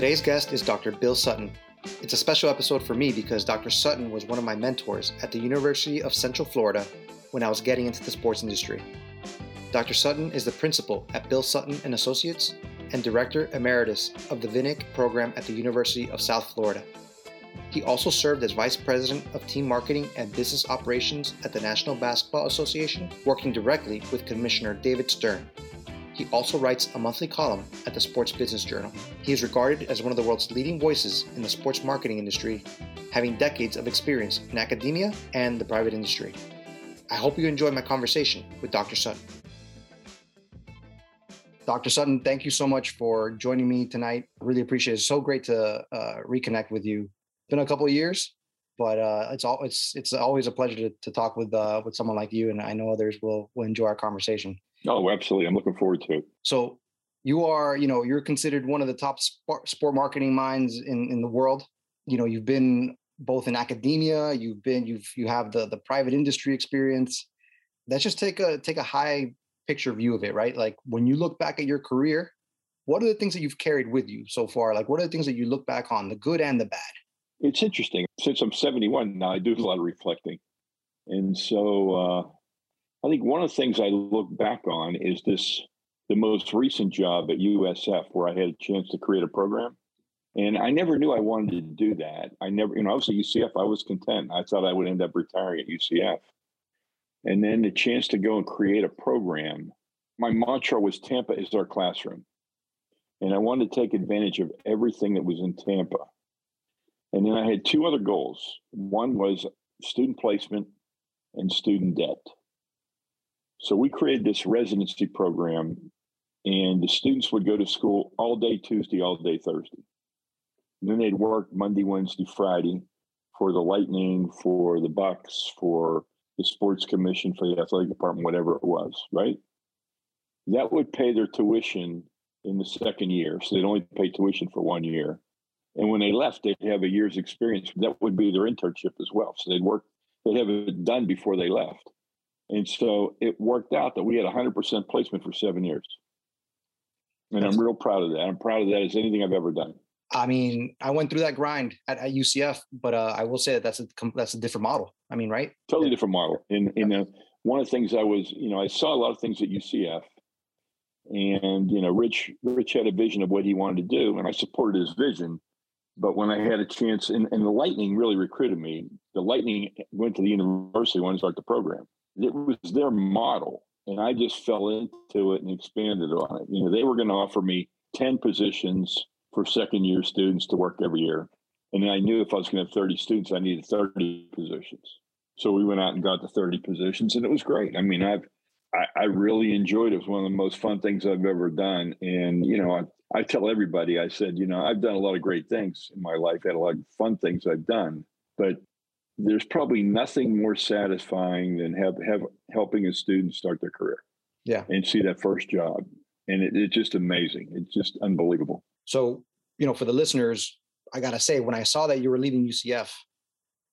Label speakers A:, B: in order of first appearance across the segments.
A: Today's guest is Dr. Bill Sutton. It's a special episode for me because Dr. Sutton was one of my mentors at the University of Central Florida when I was getting into the sports industry. Dr. Sutton is the principal at Bill Sutton and Associates and Director Emeritus of the Vinik program at the University of South Florida. He also served as Vice President of Team Marketing and Business Operations at the National Basketball Association, working directly with Commissioner David Stern. He also writes a monthly column at the Sports Business Journal. He is regarded as one of the world's leading voices in the sports marketing industry, having decades of experience in academia and the private industry. I hope you enjoy my conversation with Dr. Sutton. Dr. Sutton, thank you so much for joining me tonight. Really appreciate it. It's so great to uh, reconnect with you. It's been a couple of years, but uh, it's all it's it's always a pleasure to, to talk with uh, with someone like you, and I know others will will enjoy our conversation.
B: Oh, absolutely! I'm looking forward to it.
A: So, you are, you know, you're considered one of the top sport, marketing minds in in the world. You know, you've been both in academia, you've been you've you have the the private industry experience. Let's just take a take a high picture view of it, right? Like when you look back at your career, what are the things that you've carried with you so far? Like what are the things that you look back on, the good and the bad?
B: It's interesting. Since I'm 71 now, I do a lot of reflecting. And so uh, I think one of the things I look back on is this the most recent job at USF where I had a chance to create a program. And I never knew I wanted to do that. I never, you know, I was at UCF, I was content. I thought I would end up retiring at UCF and then the chance to go and create a program. My mantra was Tampa is our classroom. And I wanted to take advantage of everything that was in Tampa. And then I had two other goals. One was student placement and student debt. So we created this residency program, and the students would go to school all day Tuesday, all day Thursday. And then they'd work Monday, Wednesday, Friday for the Lightning, for the Bucks, for the sports commission for the athletic department, whatever it was, right? That would pay their tuition in the second year. So they'd only pay tuition for one year. And when they left, they'd have a year's experience. That would be their internship as well. So they'd work, they'd have it done before they left. And so it worked out that we had 100% placement for seven years. And I'm real proud of that. I'm proud of that as anything I've ever done.
A: I mean, I went through that grind at, at UCF, but uh, I will say that that's a that's a different model. I mean, right?
B: Totally different model. And in uh, one of the things I was, you know, I saw a lot of things at UCF, and you know, Rich Rich had a vision of what he wanted to do, and I supported his vision. But when I had a chance, and, and the Lightning really recruited me. The Lightning went to the university wanted to start the program. It was their model, and I just fell into it and expanded on it. You know, they were going to offer me ten positions for second year students to work every year. And I knew if I was going to have 30 students, I needed 30 positions. So we went out and got the 30 positions and it was great. I mean, I've, I, I really enjoyed it. It was one of the most fun things I've ever done. And, you know, I, I tell everybody, I said, you know, I've done a lot of great things in my life, had a lot of fun things I've done, but there's probably nothing more satisfying than have, have helping a student start their career.
A: Yeah.
B: And see that first job. And it, it's just amazing. It's just unbelievable.
A: So, you know, for the listeners, I got to say, when I saw that you were leaving UCF,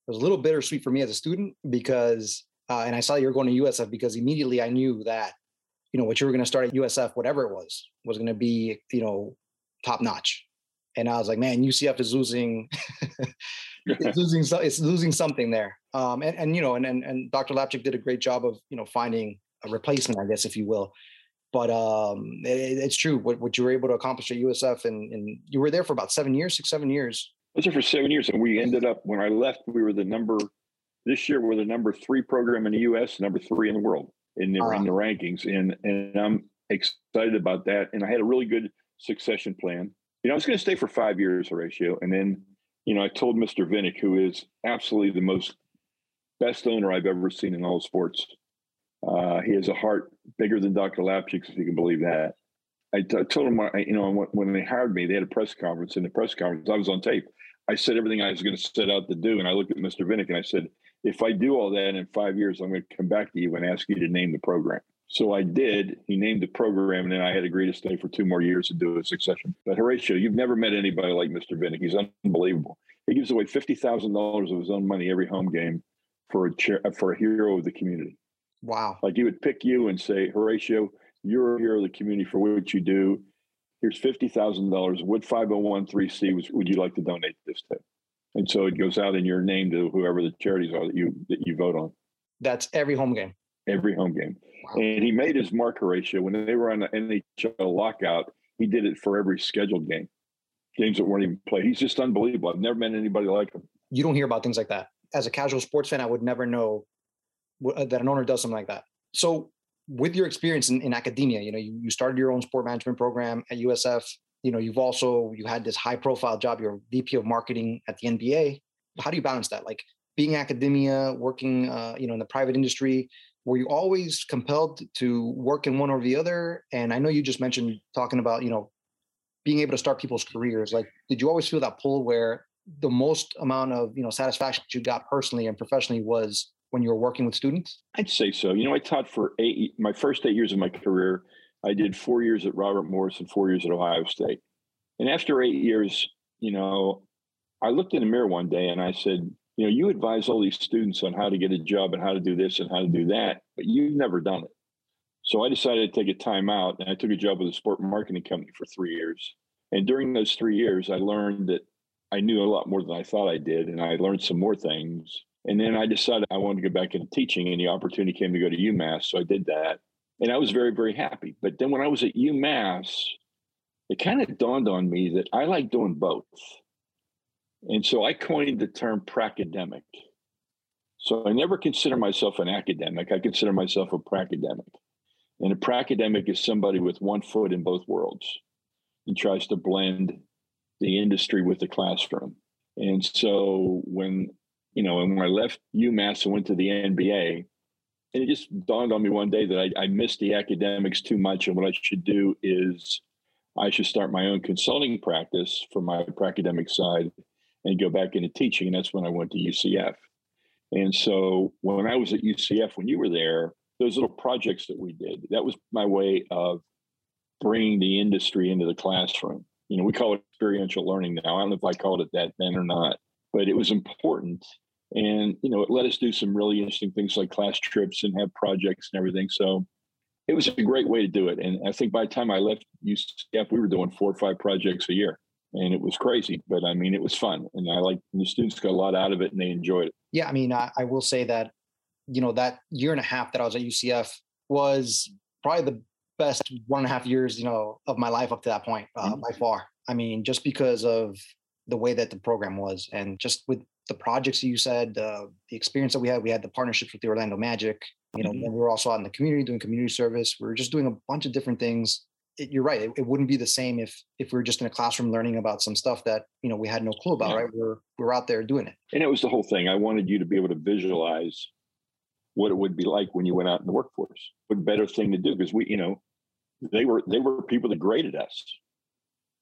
A: it was a little bittersweet for me as a student because, uh, and I saw you were going to USF because immediately I knew that, you know, what you were going to start at USF, whatever it was, was going to be, you know, top notch. And I was like, man, UCF is losing, it's losing, it's losing something there. Um, and, and, you know, and, and, and Dr. Lapchick did a great job of, you know, finding a replacement, I guess, if you will but um, it, it's true what, what you were able to accomplish at USF, and, and you were there for about seven years, six, seven years.
B: I was there for seven years, and we ended up when I left, we were the number. This year, we're the number three program in the U.S., number three in the world in the, uh, in the rankings, and and I'm excited about that. And I had a really good succession plan. You know, I was going to stay for five years, Horatio, and then you know I told Mr. Vinik, who is absolutely the most best owner I've ever seen in all sports. Uh, he has a heart bigger than Dr. Lapchick's, if you can believe that. I, t- I told him, you know, when, when they hired me, they had a press conference. In the press conference, I was on tape. I said everything I was going to set out to do. And I looked at Mr. Vinik and I said, if I do all that in five years, I'm going to come back to you and ask you to name the program. So I did. He named the program, and then I had agreed to stay for two more years to do a succession. But Horatio, you've never met anybody like Mr. Vinik. He's unbelievable. He gives away fifty thousand dollars of his own money every home game for a chair, for a hero of the community.
A: Wow!
B: Like he would pick you and say, Horatio, you're a hero of the community for what you do. Here's fifty thousand dollars. What five hundred one three C would you like to donate this to? And so it goes out in your name to whoever the charities are that you that you vote on.
A: That's every home game.
B: Every home game. Wow. And he made his marker ratio when they were on the NHL lockout. He did it for every scheduled game, games that weren't even played. He's just unbelievable. I've never met anybody like him.
A: You don't hear about things like that. As a casual sports fan, I would never know uh, that an owner does something like that. So, with your experience in, in academia, you know, you, you started your own sport management program at USF. You know, you've also you had this high profile job. You're VP of marketing at the NBA. How do you balance that? Like being academia, working, uh, you know, in the private industry, were you always compelled to work in one or the other? And I know you just mentioned talking about, you know, being able to start people's careers. Like, did you always feel that pull where the most amount of, you know, satisfaction that you got personally and professionally was when you were working with students?
B: I'd say so. You know, I taught for eight, my first eight years of my career, I did four years at Robert Morris and four years at Ohio State. And after eight years, you know, I looked in the mirror one day and I said, you know, you advise all these students on how to get a job and how to do this and how to do that, but you've never done it. So I decided to take a time out and I took a job with a sport marketing company for three years. And during those three years, I learned that I knew a lot more than I thought I did. And I learned some more things. And then I decided I wanted to go back into teaching, and the opportunity came to go to UMass. So I did that. And I was very, very happy. But then when I was at UMass, it kind of dawned on me that I like doing both. And so I coined the term pracademic. So I never consider myself an academic. I consider myself a pracademic. And a pracademic is somebody with one foot in both worlds and tries to blend the industry with the classroom. And so when, you know, and when I left UMass and went to the NBA, and it just dawned on me one day that I, I missed the academics too much. And what I should do is I should start my own consulting practice for my academic side and go back into teaching. And that's when I went to UCF. And so when I was at UCF, when you were there, those little projects that we did, that was my way of bringing the industry into the classroom. You know, we call it experiential learning now. I don't know if I called it that then or not, but it was important. And, you know, it let us do some really interesting things like class trips and have projects and everything. So it was a great way to do it. And I think by the time I left UCF, we were doing four or five projects a year and it was crazy, but I mean, it was fun, and I like the students got a lot out of it, and they enjoyed it.
A: Yeah, I mean, I, I will say that you know that year and a half that I was at UCF was probably the best one and a half years you know of my life up to that point uh, mm-hmm. by far. I mean, just because of the way that the program was, and just with the projects you said, uh, the experience that we had, we had the partnerships with the Orlando Magic. You know, mm-hmm. we were also out in the community doing community service. We were just doing a bunch of different things it, you're right. It, it, wouldn't be the same if if we were just in a classroom learning about some stuff that you know we had no clue about. Yeah. Right? We're we're out there doing it.
B: And it was the whole thing. I wanted you to be able to visualize what it would be like when you went out in the workforce. What better thing to do? Because we, you know, they were they were people that graded us.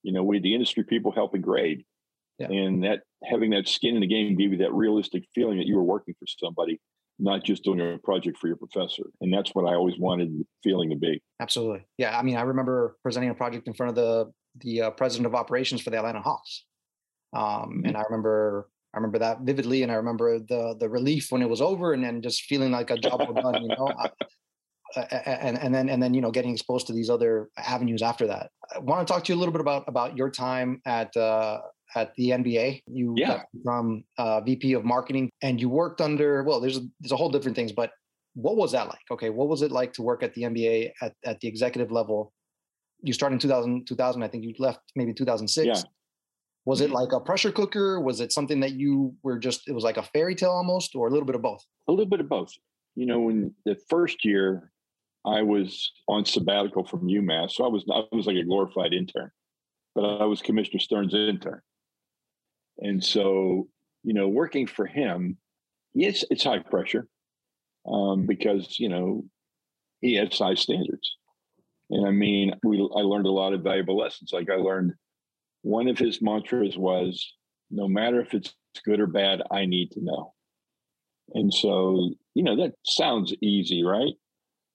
B: You know, we the industry people helping grade. Yeah. And that having that skin in the game gave you that realistic feeling that you were working for somebody not just doing a project for your professor. And that's what I always wanted the feeling to be.
A: Absolutely. Yeah. I mean, I remember presenting a project in front of the the uh, president of operations for the Atlanta Hawks. Um, mm-hmm. and I remember I remember that vividly, and I remember the the relief when it was over, and then just feeling like a job well done, you know. and and then and then you know getting exposed to these other avenues after that. I want to talk to you a little bit about about your time at uh, at the NBA. You
B: yeah.
A: from uh, VP of marketing, and you worked under. Well, there's a, there's a whole different things, but what was that like? Okay, what was it like to work at the NBA at, at the executive level? You started in 2000, 2000 I think you left maybe 2006. Yeah. Was it mm-hmm. like a pressure cooker? Was it something that you were just, it was like a fairy tale almost, or a little bit of both?
B: A little bit of both. You know, in the first year, I was on sabbatical from UMass. So I was, I was like a glorified intern, but I was Commissioner Stern's intern. And so, you know, working for him, it's it's high pressure um, because you know he has high standards. And I mean, we I learned a lot of valuable lessons. Like I learned one of his mantras was No matter if it's good or bad, I need to know. And so, you know, that sounds easy, right?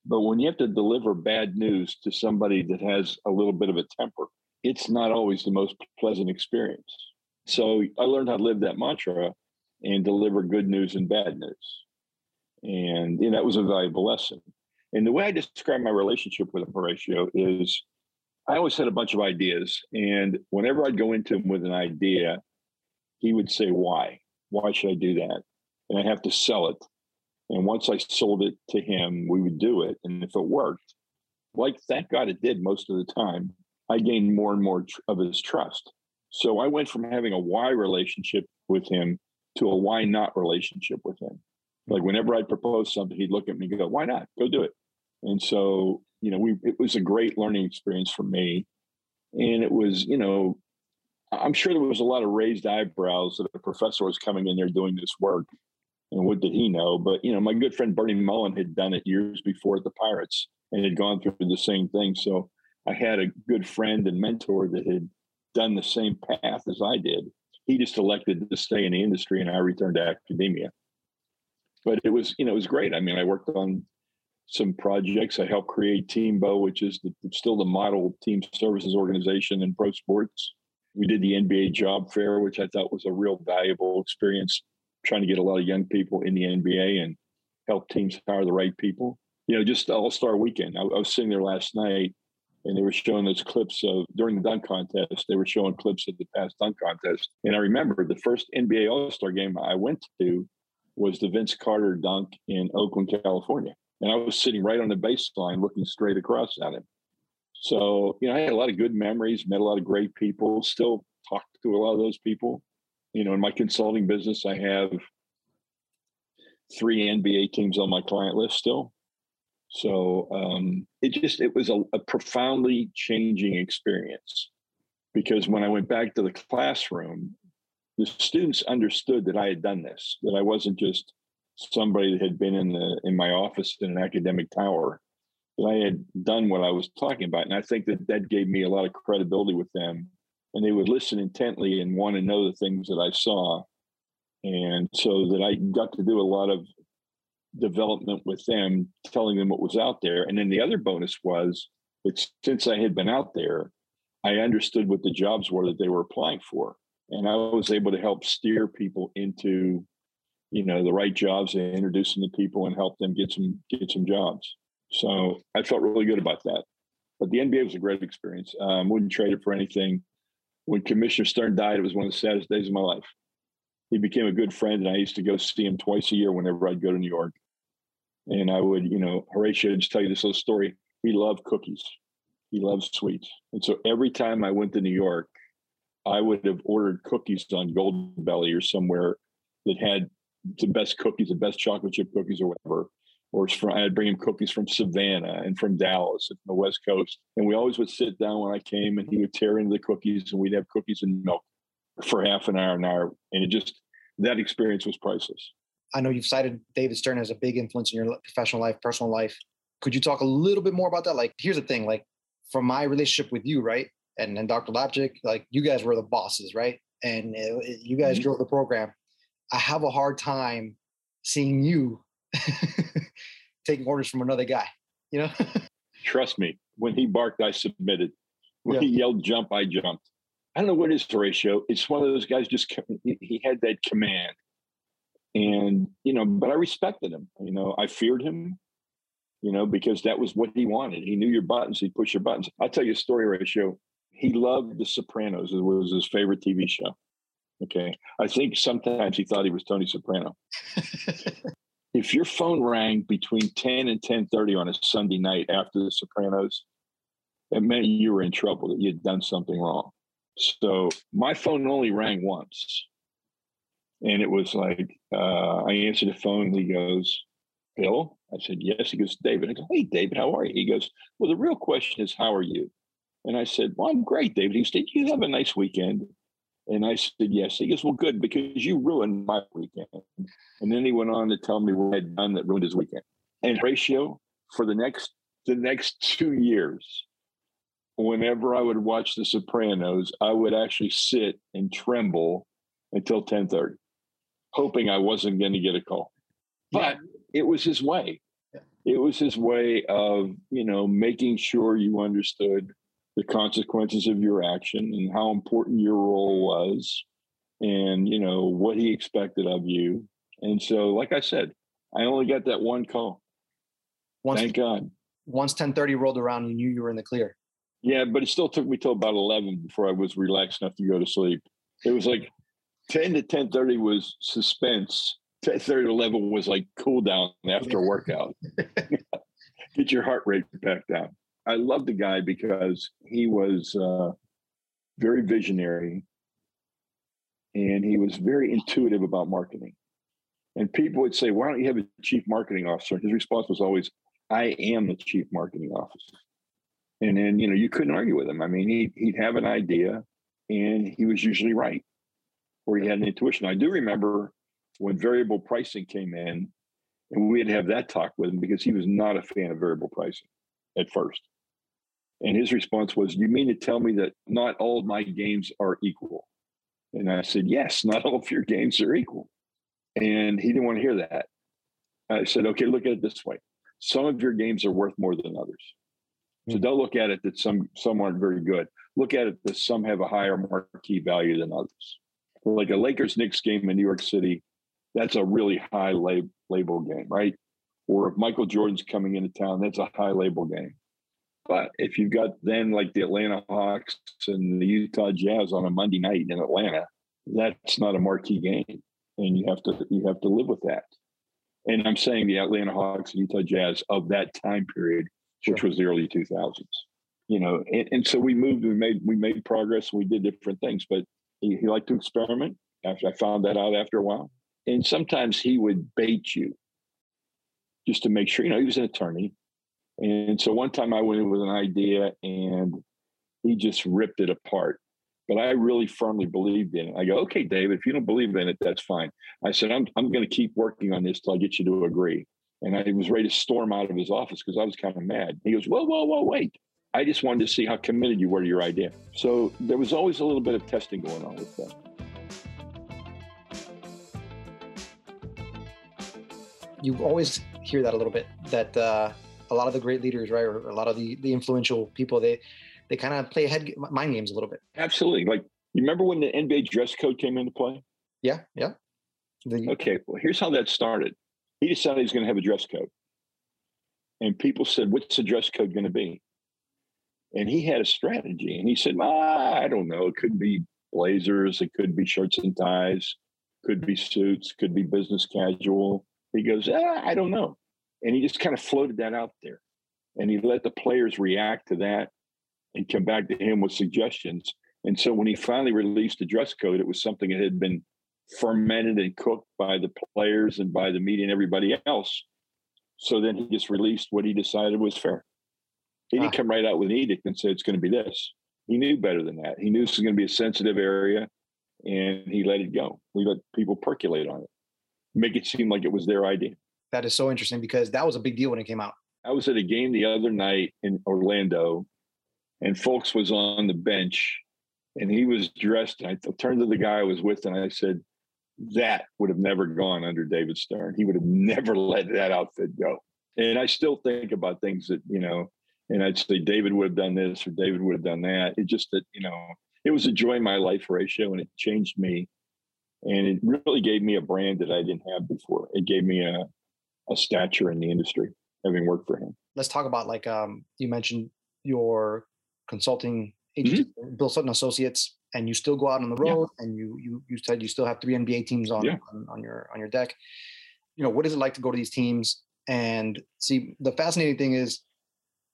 B: But when you have to deliver bad news to somebody that has a little bit of a temper, it's not always the most pleasant experience. So I learned how to live that mantra and deliver good news and bad news. And that was a valuable lesson. And the way I describe my relationship with Horatio is I always had a bunch of ideas. And whenever I'd go into him with an idea, he would say, Why? Why should I do that? And I have to sell it. And once I sold it to him, we would do it. And if it worked, like thank God it did most of the time, I gained more and more tr- of his trust. So I went from having a why relationship with him to a why not relationship with him. Like whenever I proposed something, he'd look at me and go, "Why not? Go do it." And so, you know, we it was a great learning experience for me, and it was, you know, I'm sure there was a lot of raised eyebrows that a professor was coming in there doing this work, and what did he know? But you know, my good friend Bernie Mullin had done it years before at the Pirates and had gone through the same thing. So I had a good friend and mentor that had done the same path as I did. He just elected to stay in the industry, and I returned to academia but it was you know it was great. I mean, I worked on some projects. I helped create TMBO, which is the, still the model team services organization in pro sports. We did the NBA job fair, which I thought was a real valuable experience, trying to get a lot of young people in the NBA and help teams hire the right people. You know, just All Star Weekend. I, I was sitting there last night, and they were showing those clips of during the dunk contest. They were showing clips of the past dunk contest, and I remember the first NBA All Star game I went to was the Vince Carter dunk in Oakland, California. And I was sitting right on the baseline looking straight across at him. So, you know, I had a lot of good memories, met a lot of great people, still talk to a lot of those people. You know, in my consulting business, I have three NBA teams on my client list still. So um, it just it was a, a profoundly changing experience because when I went back to the classroom, the students understood that I had done this, that I wasn't just somebody that had been in the in my office in an academic tower, that I had done what I was talking about. And I think that that gave me a lot of credibility with them. And they would listen intently and want to know the things that I saw. And so that I got to do a lot of development with them, telling them what was out there. And then the other bonus was that since I had been out there, I understood what the jobs were that they were applying for and I was able to help steer people into, you know, the right jobs and introduce them to people and help them get some get some jobs. So I felt really good about that. But the NBA was a great experience. Um, wouldn't trade it for anything. When Commissioner Stern died, it was one of the saddest days of my life. He became a good friend, and I used to go see him twice a year whenever I'd go to New York. And I would, you know, Horatio, just tell you this little story. He loved cookies. He loved sweets. And so every time I went to New York, I would have ordered cookies on Goldbelly or somewhere that had the best cookies, the best chocolate chip cookies or whatever. Or from, I'd bring him cookies from Savannah and from Dallas and from the West Coast. And we always would sit down when I came and he would tear into the cookies and we'd have cookies and milk for half an hour, an hour. And it just, that experience was priceless.
A: I know you've cited David Stern as a big influence in your professional life, personal life. Could you talk a little bit more about that? Like, here's the thing, like from my relationship with you, right? and, and Dr. Lapchick, like you guys were the bosses, right? And it, you guys mm-hmm. drove the program. I have a hard time seeing you taking orders from another guy, you know?
B: Trust me, when he barked, I submitted. When yeah. he yelled jump, I jumped. I don't know what his ratio. It's one of those guys just he had that command. And, you know, but I respected him. You know, I feared him you know, because that was what he wanted. He knew your buttons, he'd push your buttons. I'll tell you a story, Horatio he loved The Sopranos. It was his favorite TV show. Okay. I think sometimes he thought he was Tony Soprano. if your phone rang between 10 and 10.30 on a Sunday night after The Sopranos, it meant you were in trouble, that you'd done something wrong. So my phone only rang once. And it was like, uh, I answered the phone. and He goes, Bill? I said, yes. He goes, David. I go, hey, David, how are you? He goes, well, the real question is, how are you? And I said, Well, I'm great, David. He said, You have a nice weekend. And I said, Yes. He goes, Well, good, because you ruined my weekend. And then he went on to tell me what I'd done that ruined his weekend. And Horatio for the next the next two years, whenever I would watch The Sopranos, I would actually sit and tremble until 10:30, hoping I wasn't going to get a call. But yeah. it was his way. Yeah. It was his way of, you know, making sure you understood the consequences of your action and how important your role was and, you know, what he expected of you. And so, like I said, I only got that one call. Once, Thank God.
A: Once 1030 rolled around, you knew you were in the clear.
B: Yeah, but it still took me till about 11 before I was relaxed enough to go to sleep. It was like 10 to 1030 was suspense. 1030 to 11 was like cool down after a workout. Get your heart rate back down. I love the guy because he was uh, very visionary and he was very intuitive about marketing. And people would say, Why don't you have a chief marketing officer? His response was always, I am the chief marketing officer. And then, you know, you couldn't argue with him. I mean, he, he'd have an idea and he was usually right, or he had an intuition. I do remember when variable pricing came in, and we had to have that talk with him because he was not a fan of variable pricing at first. And his response was, You mean to tell me that not all of my games are equal? And I said, Yes, not all of your games are equal. And he didn't want to hear that. I said, Okay, look at it this way some of your games are worth more than others. So hmm. don't look at it that some some aren't very good. Look at it that some have a higher marquee value than others. Like a Lakers Knicks game in New York City, that's a really high lab, label game, right? Or if Michael Jordan's coming into town, that's a high label game. But if you've got then like the Atlanta Hawks and the Utah Jazz on a Monday night in Atlanta, that's not a marquee game, and you have to you have to live with that. And I'm saying the Atlanta Hawks and Utah Jazz of that time period, which was the early 2000s. You know, and, and, so we moved, we made we made progress, we did different things. But he, he liked to experiment. After I found that out after a while, and sometimes he would bait you just to make sure. You know, he was an attorney, and so one time I went in with an idea, and he just ripped it apart but I really firmly believed in it. I go, okay, David, if you don't believe in it, that's fine. I said, I'm, I'm going to keep working on this till I get you to agree. And I was ready to storm out of his office because I was kind of mad. He goes, whoa, whoa, whoa, wait. I just wanted to see how committed you were to your idea. So there was always a little bit of testing going on with that.
A: You always hear that a little bit that uh, a lot of the great leaders, right, or a lot of the, the influential people, they they kind of play head mind games a little bit.
B: Absolutely. Like you remember when the NBA dress code came into play?
A: Yeah, yeah.
B: The, okay, well, here's how that started. He decided he's going to have a dress code, and people said, "What's the dress code going to be?" And he had a strategy, and he said, "I don't know. It could be blazers, it could be shirts and ties, could be suits, could be business casual." He goes, ah, "I don't know," and he just kind of floated that out there, and he let the players react to that and come back to him with suggestions. And so when he finally released the dress code, it was something that had been fermented and cooked by the players and by the media and everybody else. So then he just released what he decided was fair. He didn't ah. come right out with an edict and say it's going to be this. He knew better than that. He knew this was going to be a sensitive area and he let it go. We let people percolate on it, make it seem like it was their idea.
A: That is so interesting because that was a big deal when it came out.
B: I was at a game the other night in Orlando and Folks was on the bench and he was dressed. And I turned to the guy I was with and I said, that would have never gone under David Stern. He would have never let that outfit go. And I still think about things that, you know, and I'd say David would have done this or David would have done that. It just that, you know, it was a joy in my life Horatio and it changed me. And it really gave me a brand that I didn't have before. It gave me a, a stature in the industry, having worked for him.
A: Let's talk about like um, you mentioned your consulting agency, mm-hmm. Bill Sutton Associates, and you still go out on the road, yeah. and you you you said you still have three NBA teams on, yeah. on on your on your deck. You know, what is it like to go to these teams and see? The fascinating thing is,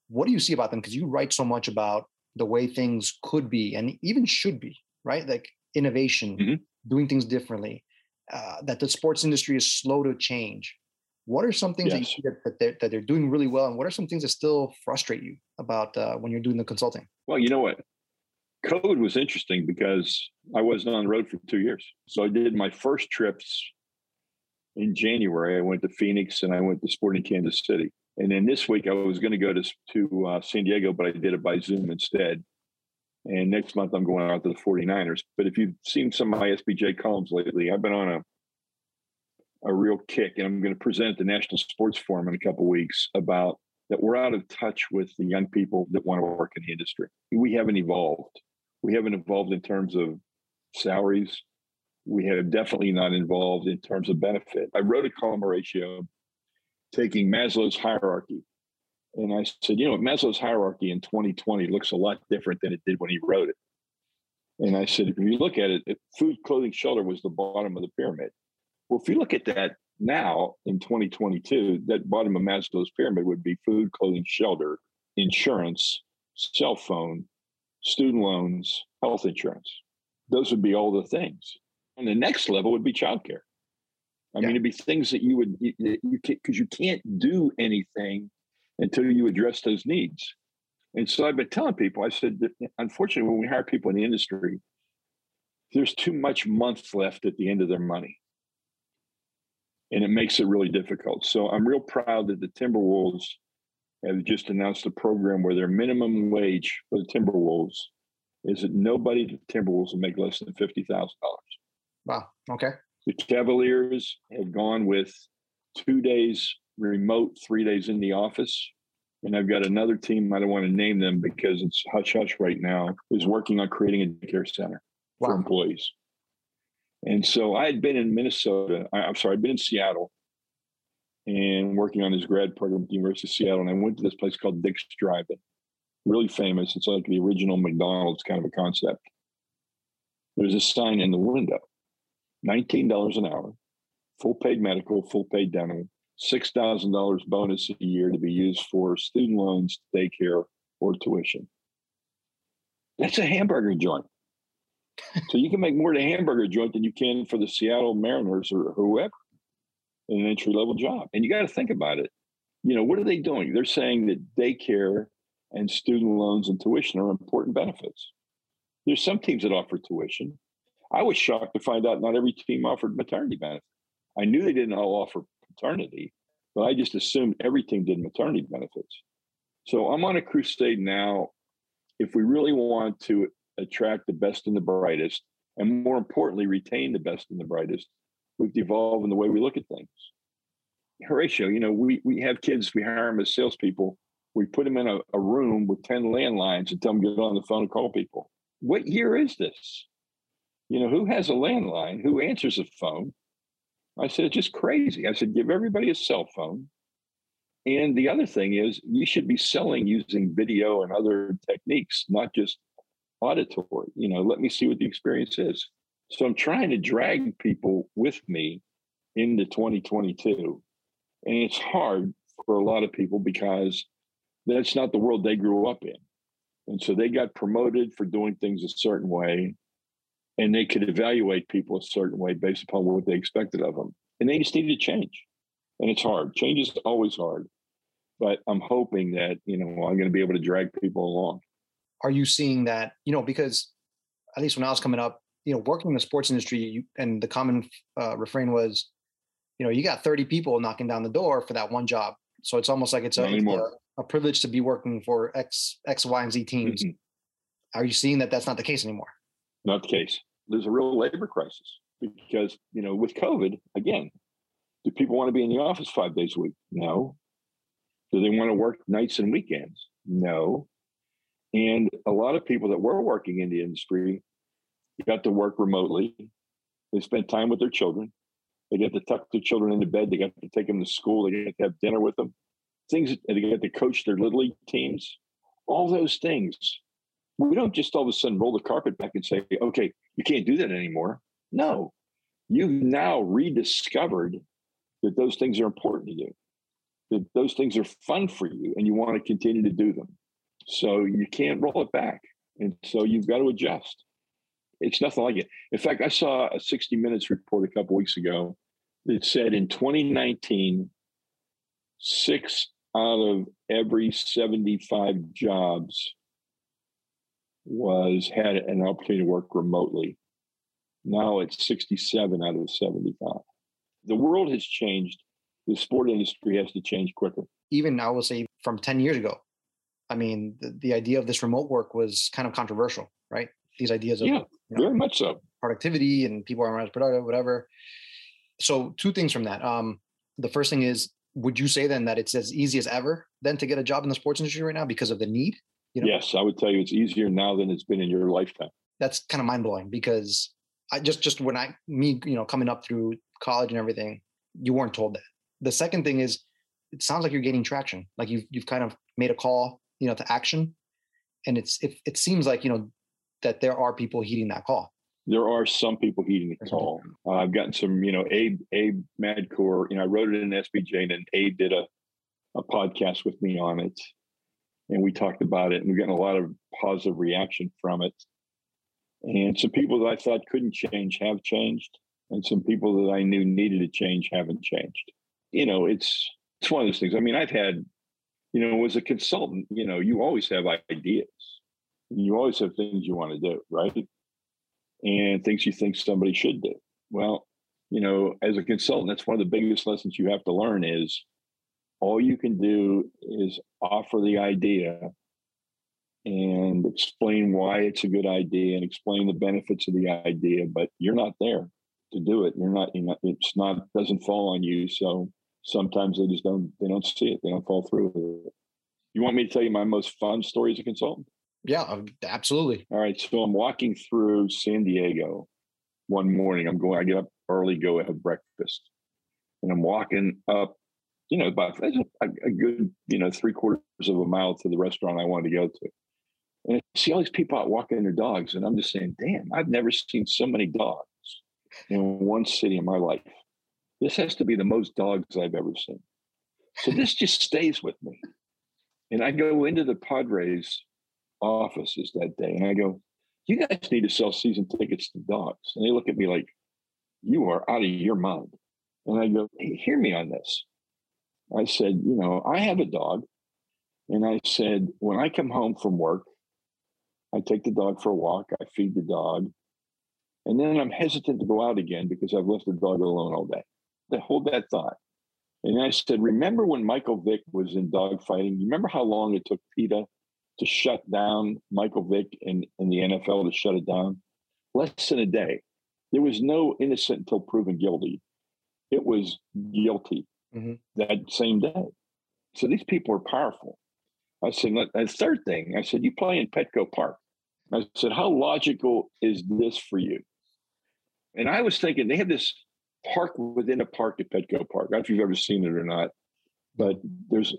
A: what do you see about them? Because you write so much about the way things could be and even should be, right? Like innovation, mm-hmm. doing things differently. Uh, that the sports industry is slow to change. What are some things yes. that you see that, that, they're, that they're doing really well, and what are some things that still frustrate you about uh, when you're doing the consulting?
B: Well, you know what, COVID was interesting because I wasn't on the road for two years. So I did my first trips in January. I went to Phoenix and I went to Sporting Kansas City. And then this week I was going to go to to uh, San Diego, but I did it by Zoom instead. And next month, I'm going out to the 49ers. But if you've seen some of my SBJ columns lately, I've been on a a real kick, and I'm going to present at the National Sports Forum in a couple weeks about that we're out of touch with the young people that want to work in the industry. We haven't evolved. We haven't evolved in terms of salaries. We have definitely not involved in terms of benefit. I wrote a column Horatio taking Maslow's hierarchy. And I said, you know, Maslow's hierarchy in 2020 looks a lot different than it did when he wrote it. And I said, if you look at it, food, clothing, shelter was the bottom of the pyramid. Well, if you look at that now in 2022, that bottom of Maslow's pyramid would be food, clothing, shelter, insurance, cell phone, student loans, health insurance. Those would be all the things. And the next level would be childcare. I yeah. mean, it'd be things that you would, you can't because you, you can't do anything until you address those needs. And so I've been telling people, I said, that unfortunately, when we hire people in the industry, there's too much month left at the end of their money. And it makes it really difficult. So I'm real proud that the Timberwolves have just announced a program where their minimum wage for the Timberwolves is that nobody at the Timberwolves will make less than $50,000.
A: Wow. Okay.
B: The Cavaliers have gone with two days remote, three days in the office. And I've got another team, I don't want to name them because it's hush hush right now, is working on creating a daycare center wow. for employees. And so I had been in Minnesota, I'm sorry, I'd been in Seattle and working on his grad program at the University of Seattle. And I went to this place called Dick's Drive-In, really famous. It's like the original McDonald's kind of a concept. There's a sign in the window $19 an hour, full paid medical, full paid dental, $6,000 bonus a year to be used for student loans, daycare, or tuition. That's a hamburger joint. so you can make more at a hamburger joint than you can for the Seattle Mariners or whoever in an entry level job. And you got to think about it. You know, what are they doing? They're saying that daycare and student loans and tuition are important benefits. There's some teams that offer tuition. I was shocked to find out not every team offered maternity benefit. I knew they didn't all offer paternity, but I just assumed every team did maternity benefits. So I'm on a crusade now. If we really want to attract the best and the brightest, and more importantly, retain the best and the brightest, we've evolved in the way we look at things. Horatio, you know, we, we have kids, we hire them as salespeople. We put them in a, a room with 10 landlines and tell them get on the phone and call people. What year is this? You know, who has a landline? Who answers a phone? I said, it's just crazy. I said, give everybody a cell phone. And the other thing is, you should be selling using video and other techniques, not just auditory. You know, let me see what the experience is. So I'm trying to drag people with me into 2022. And it's hard for a lot of people because that's not the world they grew up in. And so they got promoted for doing things a certain way and they could evaluate people a certain way based upon what they expected of them. And they just needed to change. And it's hard. Change is always hard. But I'm hoping that, you know, I'm going to be able to drag people along.
A: Are you seeing that, you know, because at least when I was coming up, you know, working in the sports industry, you, and the common uh, refrain was, you know, you got 30 people knocking down the door for that one job. So it's almost like it's, a, a, a, privilege to be working for X, X, Y, and Z teams. Mm-hmm. Are you seeing that that's not the case anymore?
B: Not the case there's a real labor crisis because you know with COVID again, do people want to be in the office five days a week? No. Do they want to work nights and weekends? No. And a lot of people that were working in the industry got to work remotely. They spent time with their children. They get to tuck their children into bed. They got to take them to school. They get to have dinner with them. Things they get to coach their little league teams. All those things we don't just all of a sudden roll the carpet back and say, okay, you can't do that anymore. No, you've now rediscovered that those things are important to you, that those things are fun for you, and you want to continue to do them. So you can't roll it back. And so you've got to adjust. It's nothing like it. In fact, I saw a 60 Minutes report a couple weeks ago that said in 2019, six out of every 75 jobs was had an opportunity to work remotely. Now it's 67 out of 75. The world has changed. The sport industry has to change quicker.
A: Even I will say from 10 years ago, I mean, the, the idea of this remote work was kind of controversial, right? These ideas of
B: yeah, you know, very much so
A: productivity and people aren't as productive, whatever. So two things from that. Um, the first thing is, would you say then that it's as easy as ever then to get a job in the sports industry right now because of the need?
B: You know? Yes, I would tell you it's easier now than it's been in your lifetime.
A: That's kind of mind blowing because I just just when I me you know coming up through college and everything, you weren't told that. The second thing is, it sounds like you're gaining traction. Like you've you've kind of made a call, you know, to action, and it's it, it seems like you know that there are people heeding that call.
B: There are some people heeding the call. Uh, I've gotten some, you know, Abe Abe Madkour. You know, I wrote it in SBJ, and then Abe did a a podcast with me on it, and we talked about it, and we're getting a lot of positive reaction from it. And some people that I thought couldn't change have changed, and some people that I knew needed to change haven't changed. You know, it's it's one of those things. I mean, I've had, you know, as a consultant, you know, you always have ideas. You always have things you want to do, right? And things you think somebody should do. Well, you know, as a consultant, that's one of the biggest lessons you have to learn is all you can do is offer the idea and explain why it's a good idea and explain the benefits of the idea but you're not there to do it. You're not, you're not it's not doesn't fall on you. So sometimes they just don't they don't see it. They don't fall through with it. You want me to tell you my most fun story as a consultant?
A: Yeah um, absolutely.
B: All right so i'm walking through san diego one morning. I'm going i get up early go have breakfast. And i'm walking up you know about a, a good you know three quarters of a mile to the restaurant i wanted to go to and I see all these people out walking their dogs, and I'm just saying, damn, I've never seen so many dogs in one city in my life. This has to be the most dogs I've ever seen. So this just stays with me. And I go into the Padres offices that day and I go, You guys need to sell season tickets to dogs. And they look at me like, You are out of your mind. And I go, hey, Hear me on this. I said, You know, I have a dog. And I said, When I come home from work, I take the dog for a walk, I feed the dog, and then I'm hesitant to go out again because I've left the dog alone all day. I hold that thought. And I said, Remember when Michael Vick was in dog fighting? You remember how long it took PETA to shut down Michael Vick in, in the NFL to shut it down? Less than a day. There was no innocent until proven guilty. It was guilty mm-hmm. that same day. So these people are powerful. I said, the third thing, I said, you play in Petco Park. I said, how logical is this for you? And I was thinking they have this park within a park at Petco Park. I don't know if you've ever seen it or not, but there's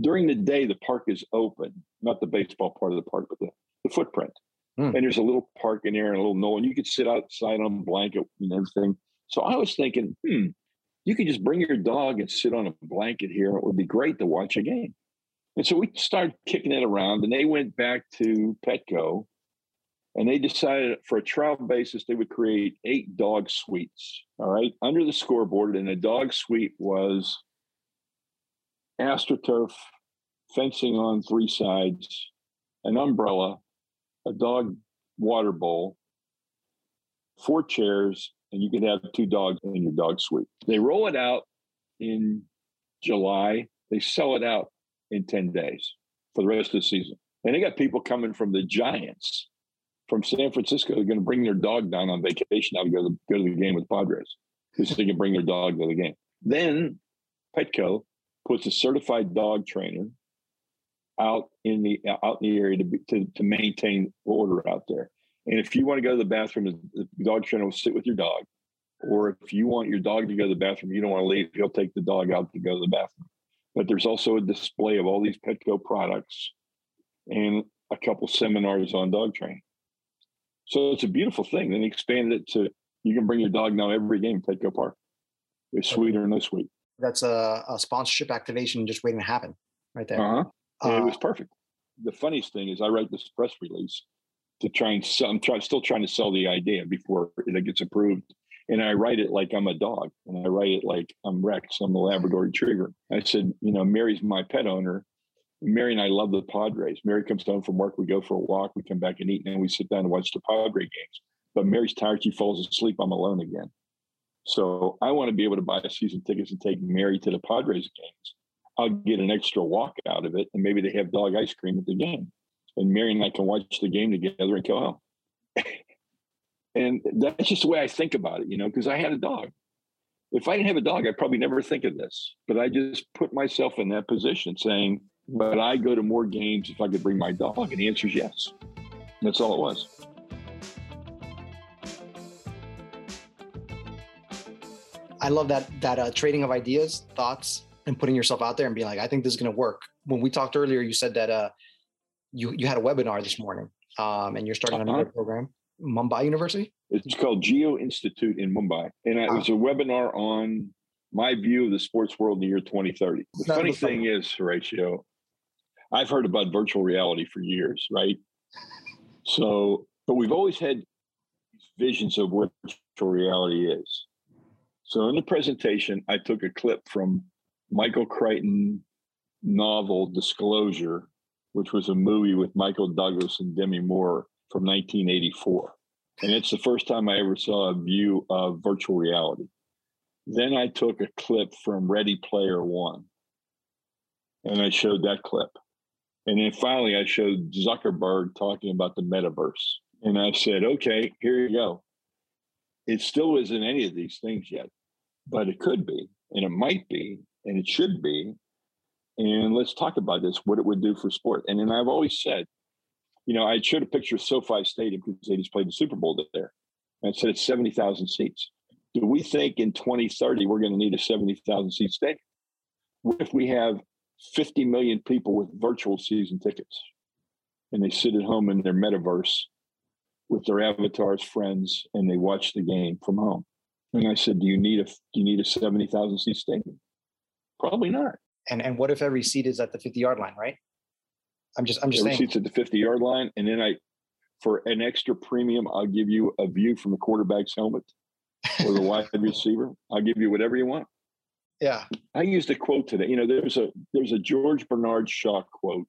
B: during the day the park is open, not the baseball part of the park, but the, the footprint. Hmm. And there's a little park in there and a little knoll, and you could sit outside on a blanket and everything. So I was thinking, hmm, you could just bring your dog and sit on a blanket here. It would be great to watch a game. And so we started kicking it around, and they went back to Petco and they decided for a trial basis they would create eight dog suites all right under the scoreboard and a dog suite was astroturf fencing on three sides an umbrella a dog water bowl four chairs and you could have two dogs in your dog suite they roll it out in july they sell it out in 10 days for the rest of the season and they got people coming from the giants from San Francisco who are going to bring their dog down on vacation now to go to, go to the game with Padres because they can bring their dog to the game. Then Petco puts a certified dog trainer out in the out in the area to, to, to maintain order out there. And if you want to go to the bathroom, the dog trainer will sit with your dog. Or if you want your dog to go to the bathroom, you don't want to leave, he'll take the dog out to go to the bathroom. But there's also a display of all these Petco products and a couple seminars on dog training. So it's a beautiful thing. Then he expanded it to you can bring your dog now every game, Petco Park. It's sweet or no sweet.
A: That's a, a, sponsorship activation just waiting to happen right there.
B: Uh-huh. Uh, it was perfect. The funniest thing is I write this press release to try and sell, I'm try, still trying to sell the idea before it gets approved. And I write it like I'm a dog and I write it like I'm Rex, I'm a Labrador Retriever. I said, you know, Mary's my pet owner Mary and I love the Padres. Mary comes home from work, we go for a walk, we come back and eat, and we sit down and watch the Padre games. But Mary's tired, she falls asleep, I'm alone again. So I want to be able to buy season tickets and take Mary to the Padres games. I'll get an extra walk out of it, and maybe they have dog ice cream at the game, and Mary and I can watch the game together and go home. and that's just the way I think about it, you know, because I had a dog. If I didn't have a dog, I'd probably never think of this. But I just put myself in that position, saying, "But I go to more games if I could bring my dog," and the answer is yes. That's all it was.
A: I love that that uh, trading of ideas, thoughts, and putting yourself out there and being like, I think this is going to work. When we talked earlier, you said that uh, you you had a webinar this morning, um, and you're starting uh-huh. another program, Mumbai University.
B: It's called Jio Institute in Mumbai, and it was a webinar on my view of the sports world in the year 2030. The funny thing is, Horatio, I've heard about virtual reality for years, right? So, but we've always had visions of what virtual reality is. So in the presentation, I took a clip from Michael Crichton novel Disclosure, which was a movie with Michael Douglas and Demi Moore from 1984. And it's the first time I ever saw a view of virtual reality. Then I took a clip from Ready Player One and I showed that clip. And then finally, I showed Zuckerberg talking about the metaverse. And I said, okay, here you go. It still isn't any of these things yet but it could be, and it might be, and it should be. And let's talk about this, what it would do for sport. And then I've always said, you know, I showed a picture of SoFi Stadium because they just played the Super Bowl there. And I said it's 70,000 seats. Do we think in 2030 we're going to need a 70,000 seat stadium? What if we have 50 million people with virtual season tickets and they sit at home in their metaverse with their avatars, friends, and they watch the game from home? And I said, "Do you need a do you need a seventy thousand seat stadium? Probably not."
A: And and what if every seat is at the fifty yard line, right? I'm just I'm just
B: every
A: saying.
B: seats at the fifty yard line, and then I, for an extra premium, I'll give you a view from the quarterback's helmet or the wide receiver. I'll give you whatever you want.
A: Yeah.
B: I used a quote today. You know, there's a there's a George Bernard Shaw quote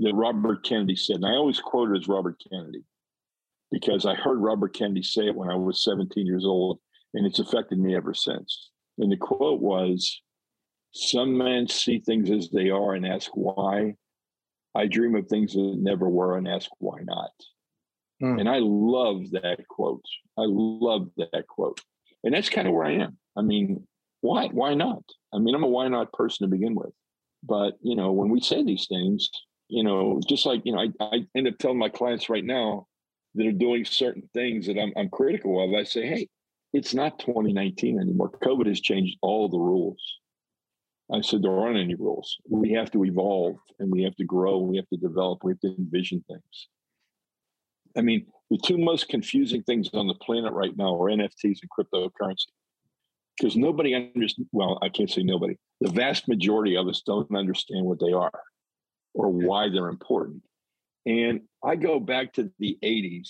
B: that Robert Kennedy said, and I always quote it as Robert Kennedy because I heard Robert Kennedy say it when I was 17 years old, and it's affected me ever since. And the quote was Some men see things as they are and ask why. I dream of things that never were and ask why not. Mm. And I love that quote. I love that quote. And that's kind of where I am. I mean, why? Why not? I mean, I'm a why not person to begin with. But, you know, when we say these things, you know, just like, you know, I, I end up telling my clients right now, that are doing certain things that I'm, I'm critical of, I say, hey, it's not 2019 anymore. COVID has changed all the rules. I said, there aren't any rules. We have to evolve and we have to grow. We have to develop. We have to envision things. I mean, the two most confusing things on the planet right now are NFTs and cryptocurrency. Because nobody understands, well, I can't say nobody, the vast majority of us don't understand what they are or why they're important. And I go back to the 80s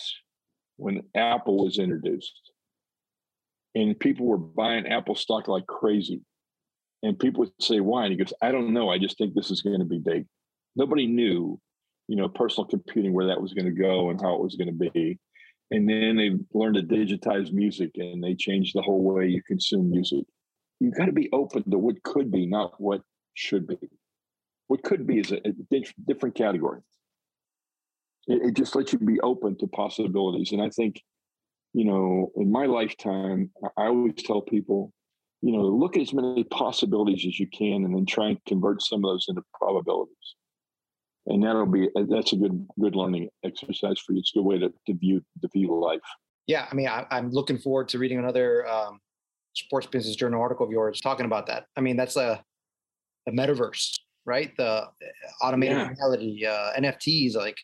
B: when Apple was introduced. And people were buying Apple stock like crazy. And people would say, why? And he goes, I don't know. I just think this is going to be big. Nobody knew, you know, personal computing, where that was going to go and how it was going to be. And then they learned to digitize music and they changed the whole way you consume music. You've got to be open to what could be, not what should be. What could be is a, a different category it, it just lets you be open to possibilities. And I think, you know, in my lifetime, I always tell people, you know, look at as many possibilities as you can, and then try and convert some of those into probabilities. And that'll be that's a good good learning exercise for you. It's a good way to, to view to view life.
A: Yeah, I mean, I, am looking forward to reading another um, Sports Business Journal article of yours talking about that. I mean, that's a the metaverse, right? The uh, automated yeah. reality, uh, NFTs, like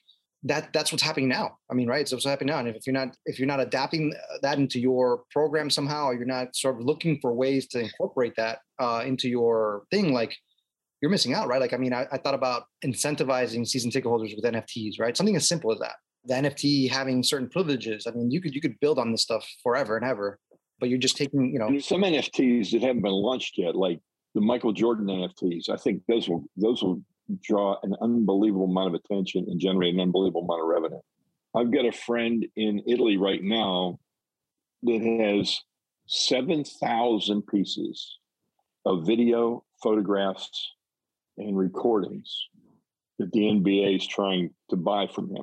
A: that that's what's happening now. I mean, right? So what's happening now. And if you're not if you're not adapting uh, that into your program somehow, you're not sort of looking for ways to incorporate that uh, into your thing, like you're missing out, right? Like, I mean, I, I thought about incentivizing season ticket holders with NFTs, right? Something as simple as that. The NFT having certain privileges. I mean, you could you could build on this stuff forever and ever, but you're just taking, you know,
B: some NFTs that haven't been launched yet, like the Michael Jordan NFTs. I think those will those will draw an unbelievable amount of attention and generate an unbelievable amount of revenue. I've got a friend in Italy right now that has 7,000 pieces of video, photographs and recordings that the NBA is trying to buy from him.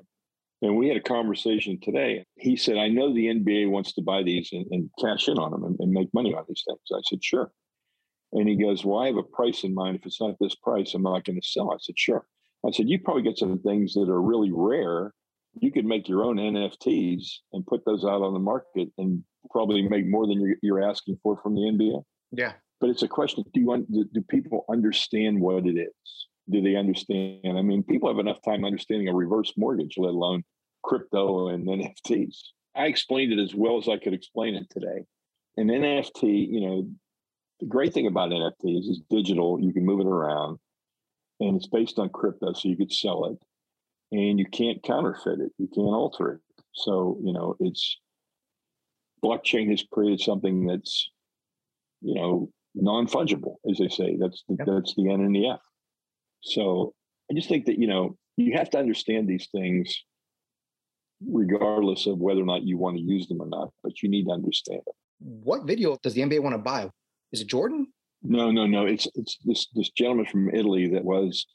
B: And we had a conversation today. He said, I know the NBA wants to buy these and, and cash in on them and, and, make money on these things. I said, sure. And he goes, Well, I have a price in mind. If it's not this price, I'm not going to sell. I said, Sure. I said, You probably get some things that are really rare. You could make your own NFTs and put those out on the market and probably make more than you're, you're asking for from the NBA.
A: Yeah.
B: But it's a question do, you, do, do people understand what it is? Do they understand? I mean, people have enough time understanding a reverse mortgage, let alone crypto and NFTs. I explained it as well as I could explain it today. An NFT, you know, the great thing about NFTs is digital. You can move it around, and it's based on crypto, so you could sell it, and you can't counterfeit it. You can't alter it. So you know, it's blockchain has created something that's, you know, non fungible, as they say. That's the, yep. that's the N and the F. So I just think that you know you have to understand these things regardless of whether or not you want to use them or not, but you need to understand it.
A: What video does the NBA want to buy? Is it Jordan?
B: No, no, no. It's it's this this gentleman from Italy that was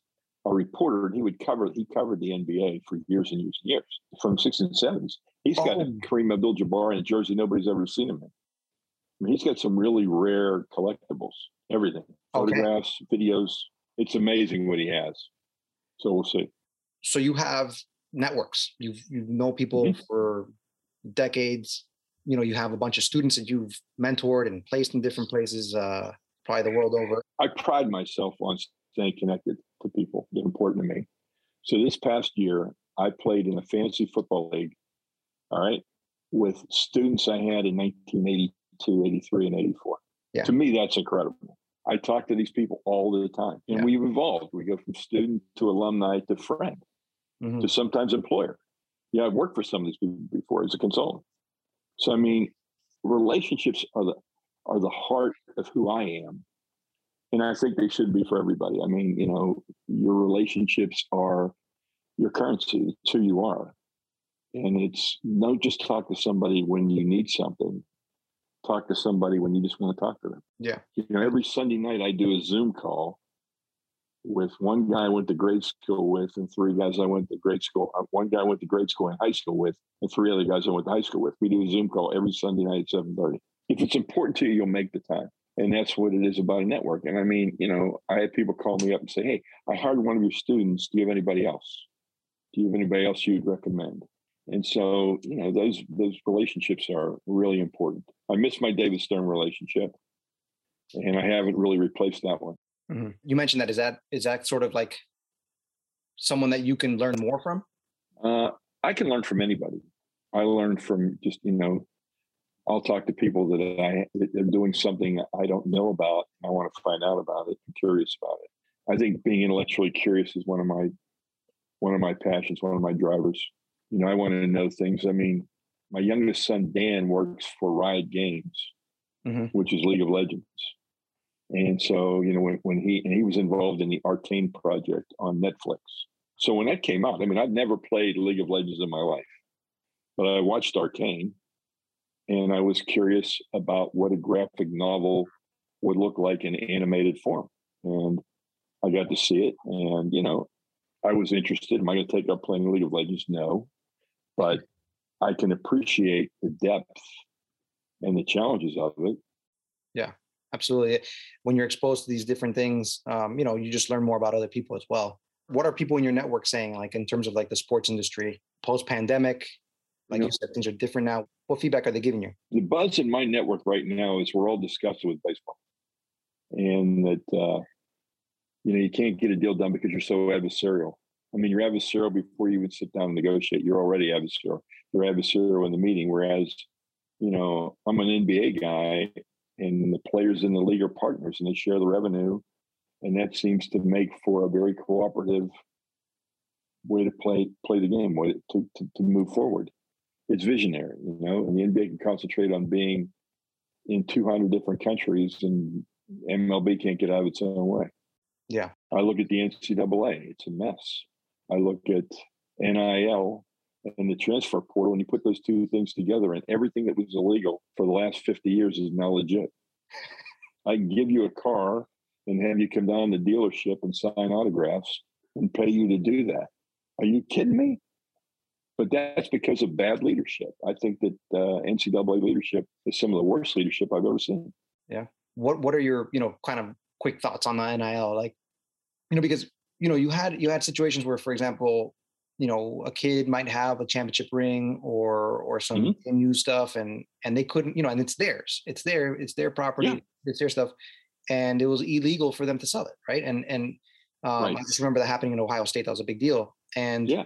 B: a reporter. And he would cover he covered the NBA for years and years and years from sixties and seventies. He's got oh. Kareem Abdul-Jabbar in a jersey nobody's ever seen him in. I mean, he's got some really rare collectibles. Everything, okay. photographs, videos. It's amazing what he has. So we'll see.
A: So you have networks. You you know people mm-hmm. for decades you know you have a bunch of students that you've mentored and placed in different places uh, probably the world over.
B: I pride myself on staying connected to people that are important to me. So this past year i played in a fantasy football league all right with students i had in 1982 83 and 84 yeah. to me that's incredible. I talk to these people all the time and yeah. we've evolved. We go from student to alumni to friend mm-hmm. to sometimes employer. Yeah i've worked for some of these people before as a consultant so I mean, relationships are the are the heart of who I am. And I think they should be for everybody. I mean, you know, your relationships are your currency, it's who you are. And it's don't just talk to somebody when you need something. Talk to somebody when you just want to talk to them.
A: Yeah.
B: You know, every Sunday night I do a Zoom call with one guy I went to grade school with and three guys I went to grade school. Uh, one guy I went to grade school and high school with, and three other guys I went to high school with. We do a Zoom call every Sunday night at seven thirty. If it's important to you, you'll make the time, and that's what it is about a network. And I mean, you know, I had people call me up and say, "Hey, I hired one of your students. Do you have anybody else? Do you have anybody else you'd recommend?" And so, you know, those those relationships are really important. I miss my David Stern relationship, and I haven't really replaced that one.
A: Mm-hmm. You mentioned that is that is that sort of like someone that you can learn more from?
B: Uh, I can learn from anybody. I learn from just you know, I'll talk to people that I that are doing something I don't know about. I want to find out about it. I'm curious about it. I think being intellectually curious is one of my one of my passions, one of my drivers. You know, I want to know things. I mean, my youngest son Dan works for Riot Games, mm-hmm. which is League of Legends. And so, you know, when, when he and he was involved in the Arcane project on Netflix. So when that came out, I mean, I'd never played League of Legends in my life, but I watched Arcane and I was curious about what a graphic novel would look like in animated form. And I got to see it. And, you know, I was interested. Am I going to take up playing League of Legends? No. But I can appreciate the depth and the challenges of it.
A: Yeah absolutely when you're exposed to these different things um, you know you just learn more about other people as well. What are people in your network saying like in terms of like the sports industry? Post pandemic like you, you said things are different now. What feedback are they giving you?
B: The buzz in my network right now is we're all disgusted with baseball. And that uh, you know you can't get a deal done because you're so adversarial. I mean you're adversarial before you even sit down and negotiate. You're already adversarial. You're adversarial in the meeting whereas you know i'm an nba guy and the players in the league are partners and they share the revenue. And that seems to make for a very cooperative way to play play the game way to, to, to move forward. It's visionary you know and the nba can concentrate on being in 200 different countries and mlb can't get out of its own way.
A: Yeah.
B: I look at the ncaa it's a mess. I look at nil and the transfer portal, and you put those two things together, and everything that was illegal for the last 50 years is now legit. I can give you a car and have you come down to the dealership and sign autographs and pay you to do that. Are you kidding me? But that's because of bad leadership. I think that uh, NCAA leadership is some of the worst leadership I've ever seen.
A: Yeah. What What are your you know kind of quick thoughts on the NIL? Like, you know, because you know you had you had situations where, for example, you know, a kid might have a championship ring or or some mm-hmm. new stuff, and and they couldn't, you know, and it's theirs. It's their it's their property. Yeah. It's their stuff, and it was illegal for them to sell it, right? And and um, right. I just remember that happening in Ohio State. That was a big deal. And yeah.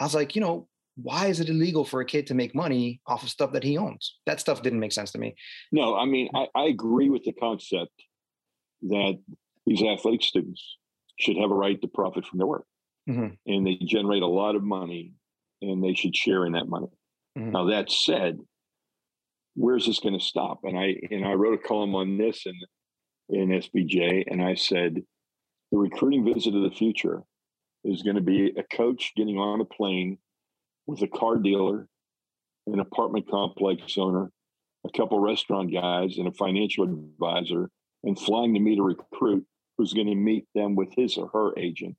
A: I was like, you know, why is it illegal for a kid to make money off of stuff that he owns? That stuff didn't make sense to me.
B: No, I mean, I, I agree with the concept that these athletic students should have a right to profit from their work. Mm-hmm. And they generate a lot of money and they should share in that money. Mm-hmm. Now, that said, where's this going to stop? And I and I wrote a column on this in in SBJ, and I said the recruiting visit of the future is going to be a coach getting on a plane with a car dealer, an apartment complex owner, a couple restaurant guys, and a financial advisor, and flying to meet a recruit who's going to meet them with his or her agent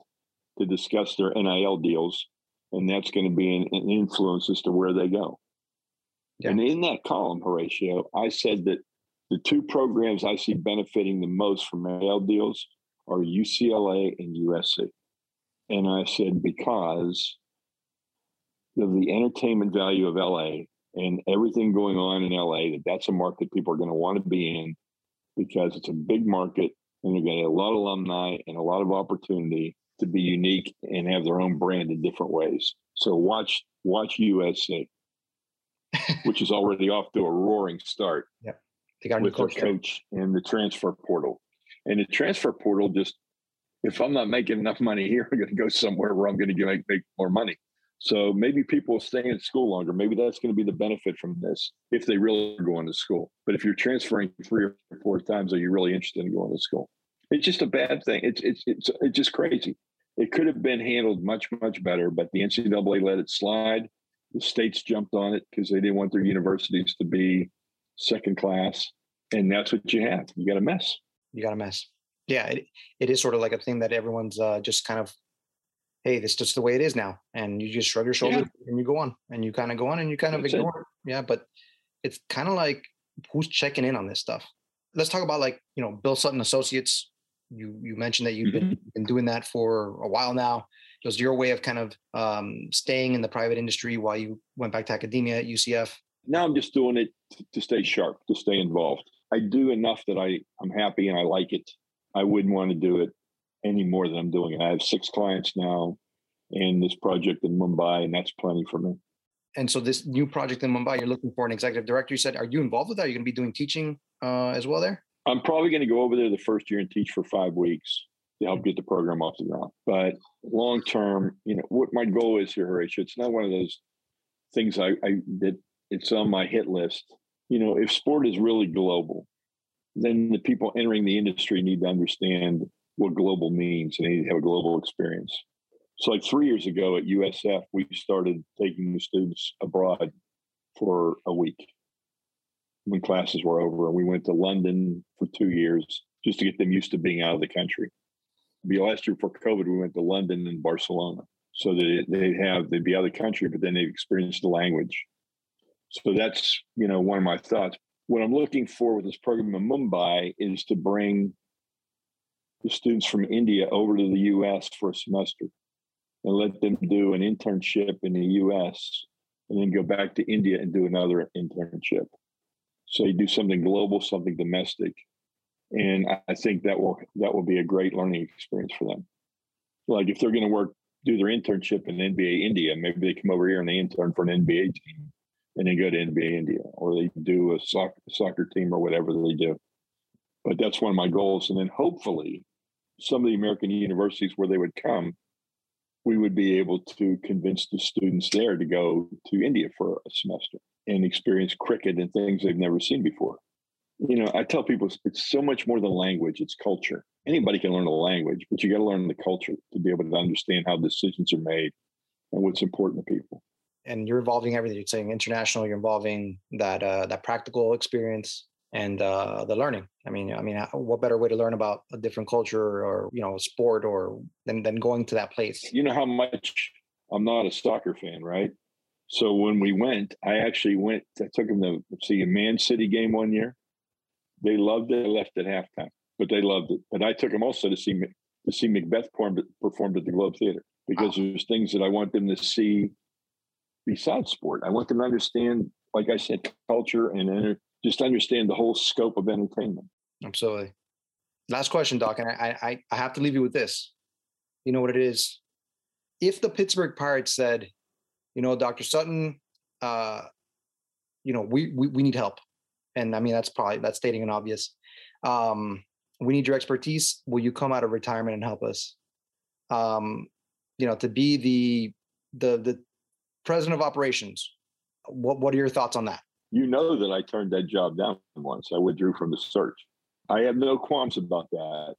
B: to discuss their NIL deals. And that's going to be an, an influence as to where they go. Yeah. And in that column, Horatio, I said that the two programs I see benefiting the most from NIL deals are UCLA and USC. And I said, because of the entertainment value of LA and everything going on in LA, that that's a market people are going to want to be in because it's a big market and they're getting a lot of alumni and a lot of opportunity to be unique and have their own brand in different ways. So watch watch USC, which is already off to a roaring start.
A: Yeah,
B: they got with their coach and the transfer portal. And the transfer portal just, if I'm not making enough money here, I'm going to go somewhere where I'm going to make, make more money. So maybe people will stay in school longer. Maybe that's going to be the benefit from this if they really are going to school. But if you're transferring three or four times, are you really interested in going to school? It's just a bad thing. It's it's it's it's just crazy. It could have been handled much much better, but the NCAA let it slide. The states jumped on it because they didn't want their universities to be second class, and that's what you have. You got a mess
A: you got a mess. Yeah, it, it is sort of like a thing that everyone's uh, just kind of, hey, this is just the way it is now, and you just shrug your shoulders yeah. and you go on, and you kind of go on, and you kind of That's ignore it. it. Yeah, but it's kind of like who's checking in on this stuff. Let's talk about like you know Bill Sutton Associates. You you mentioned that you've mm-hmm. been, been doing that for a while now. It was your way of kind of um, staying in the private industry while you went back to academia at UCF.
B: Now I'm just doing it to stay sharp, to stay involved. I do enough that I I'm happy and I like it. I wouldn't want to do it any more than I'm doing it. I have six clients now and this project in Mumbai, and that's plenty for me.
A: And so this new project in Mumbai, you're looking for an executive director. You said, are you involved with that? Are you going to be doing teaching uh, as well there?
B: I'm probably going to go over there the first year and teach for five weeks to help get the program off the ground. But long term, you know, what my goal is here, Horatio, it's not one of those things I, I that it's on my hit list you know, if sport is really global, then the people entering the industry need to understand what global means and they need to have a global experience. So, like three years ago at USF, we started taking the students abroad for a week when classes were over. And we went to London for two years just to get them used to being out of the country. The last year before COVID, we went to London and Barcelona so that they'd have, they'd be out of the country, but then they'd experience the language. So that's, you know, one of my thoughts. What I'm looking for with this program in Mumbai is to bring the students from India over to the US for a semester and let them do an internship in the US and then go back to India and do another internship. So you do something global, something domestic. And I think that will that will be a great learning experience for them. Like if they're going to work, do their internship in NBA India, maybe they come over here and they intern for an NBA team and then go to NBA India or they do a soccer, soccer team or whatever they do. But that's one of my goals. And then hopefully, some of the American universities where they would come, we would be able to convince the students there to go to India for a semester and experience cricket and things they've never seen before. You know, I tell people it's so much more than language, it's culture. Anybody can learn a language, but you got to learn the culture to be able to understand how decisions are made and what's important to people
A: and you're involving everything. You're saying international. You're involving that uh, that practical experience. and uh, the learning. I mean, I mean, uh, what better way to learn about a different culture or you know a sport or than than going to that place?
B: You know how much I'm not a soccer fan, right? So when we went, I actually went. I took them to see a Man City game one year. They loved it. I left at halftime, but they loved it. But I took them also to see to see Macbeth performed at the Globe Theater because wow. there's things that I want them to see besides sport. I want them to understand, like I said, culture and just understand the whole scope of entertainment.
A: Absolutely. Last question, Doc, and I, I, I have to leave you with this. You know what it is? If the Pittsburgh Pirates said, you know, Dr. Sutton, uh, you know, we, we we need help, and I mean that's probably that's stating an obvious. Um, we need your expertise. Will you come out of retirement and help us? Um, you know, to be the the the president of operations. What what are your thoughts on that?
B: You know that I turned that job down once. I withdrew from the search. I have no qualms about that.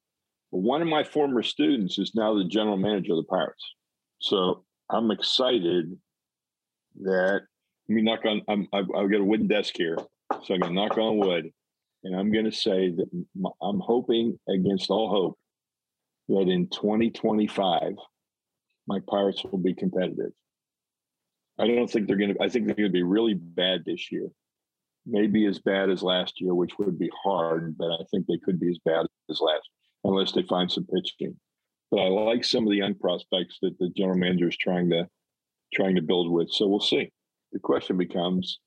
B: But one of my former students is now the general manager of the Pirates. So I'm excited that I mean, knock on. I'm, I've, I've got a wooden desk here, so I'm gonna knock on wood, and I'm gonna say that I'm hoping against all hope that in 2025 my Pirates will be competitive. I don't think they're to. I think they're to be really bad this year. Maybe as bad as last year, which would be hard, but I think they could be as bad as last, unless they find some pitching. But I like some of the young prospects that the general manager is trying to trying to build with. So we'll see. The question becomes,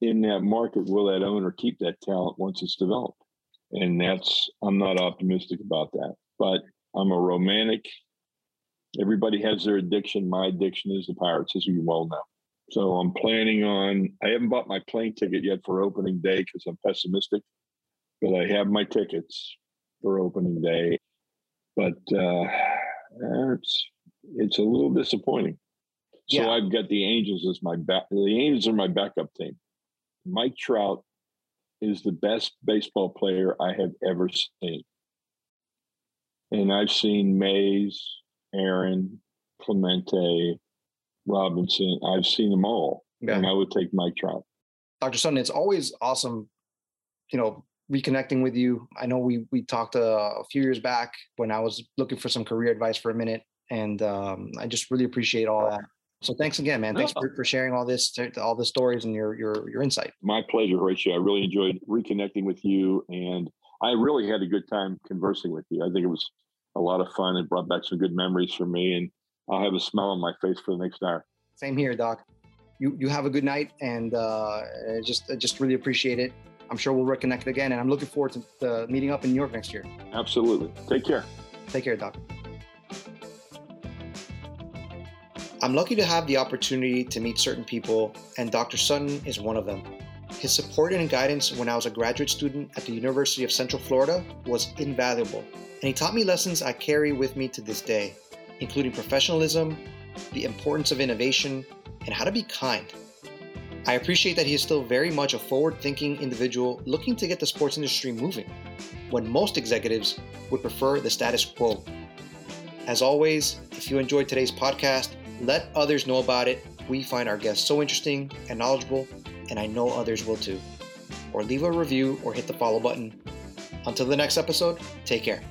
B: in that market, will that owner keep that talent once it's developed? And that's I'm not optimistic about that. But I'm a romantic. Everybody has their addiction. My addiction is the Pirates, as you well know. So I'm planning on, I haven't bought my plane ticket yet for opening day because I'm pessimistic, but I have my tickets for opening day. But uh, it's, it's a little disappointing. So yeah. I've got the Angels as my back. The Angels are my backup team. Mike Trout is the best baseball player I have ever seen. And I've seen Mays, Aaron, Clemente, Robinson. I've seen them all, yeah. and I would take Mike Trout.
A: Dr. Sutton, it's always awesome, you know, reconnecting with you. I know we we talked uh, a few years back when I was looking for some career advice for a minute, and um, I just really appreciate all that. So thanks again, man. Thanks for, for sharing all this, all the stories and your your your insight.
B: My pleasure, Horatio. I really enjoyed reconnecting with you, and I really had a good time conversing with you. I think it was a lot of fun. It brought back some good memories for me, and I'll have a smile on my face for the next hour.
A: Same here, Doc. You you have a good night, and uh, just just really appreciate it. I'm sure we'll reconnect again, and I'm looking forward to meeting up in New York next year.
B: Absolutely. Take care.
A: Take care, Doc. I'm lucky to have the opportunity to meet certain people, and Dr. Sutton is one of them. His support and guidance when I was a graduate student at the University of Central Florida was invaluable, and he taught me lessons I carry with me to this day including professionalism, the importance of innovation, and how to be kind. I appreciate that he is still very much a forward thinking individual looking to get the sports industry moving, when most executives would prefer the status quo. As always, if you enjoyed today's podcast, let others know about it. We find our guests so interesting and knowledgeable, and I know others will too. Or leave a review or hit the follow button. Until the next episode, take care.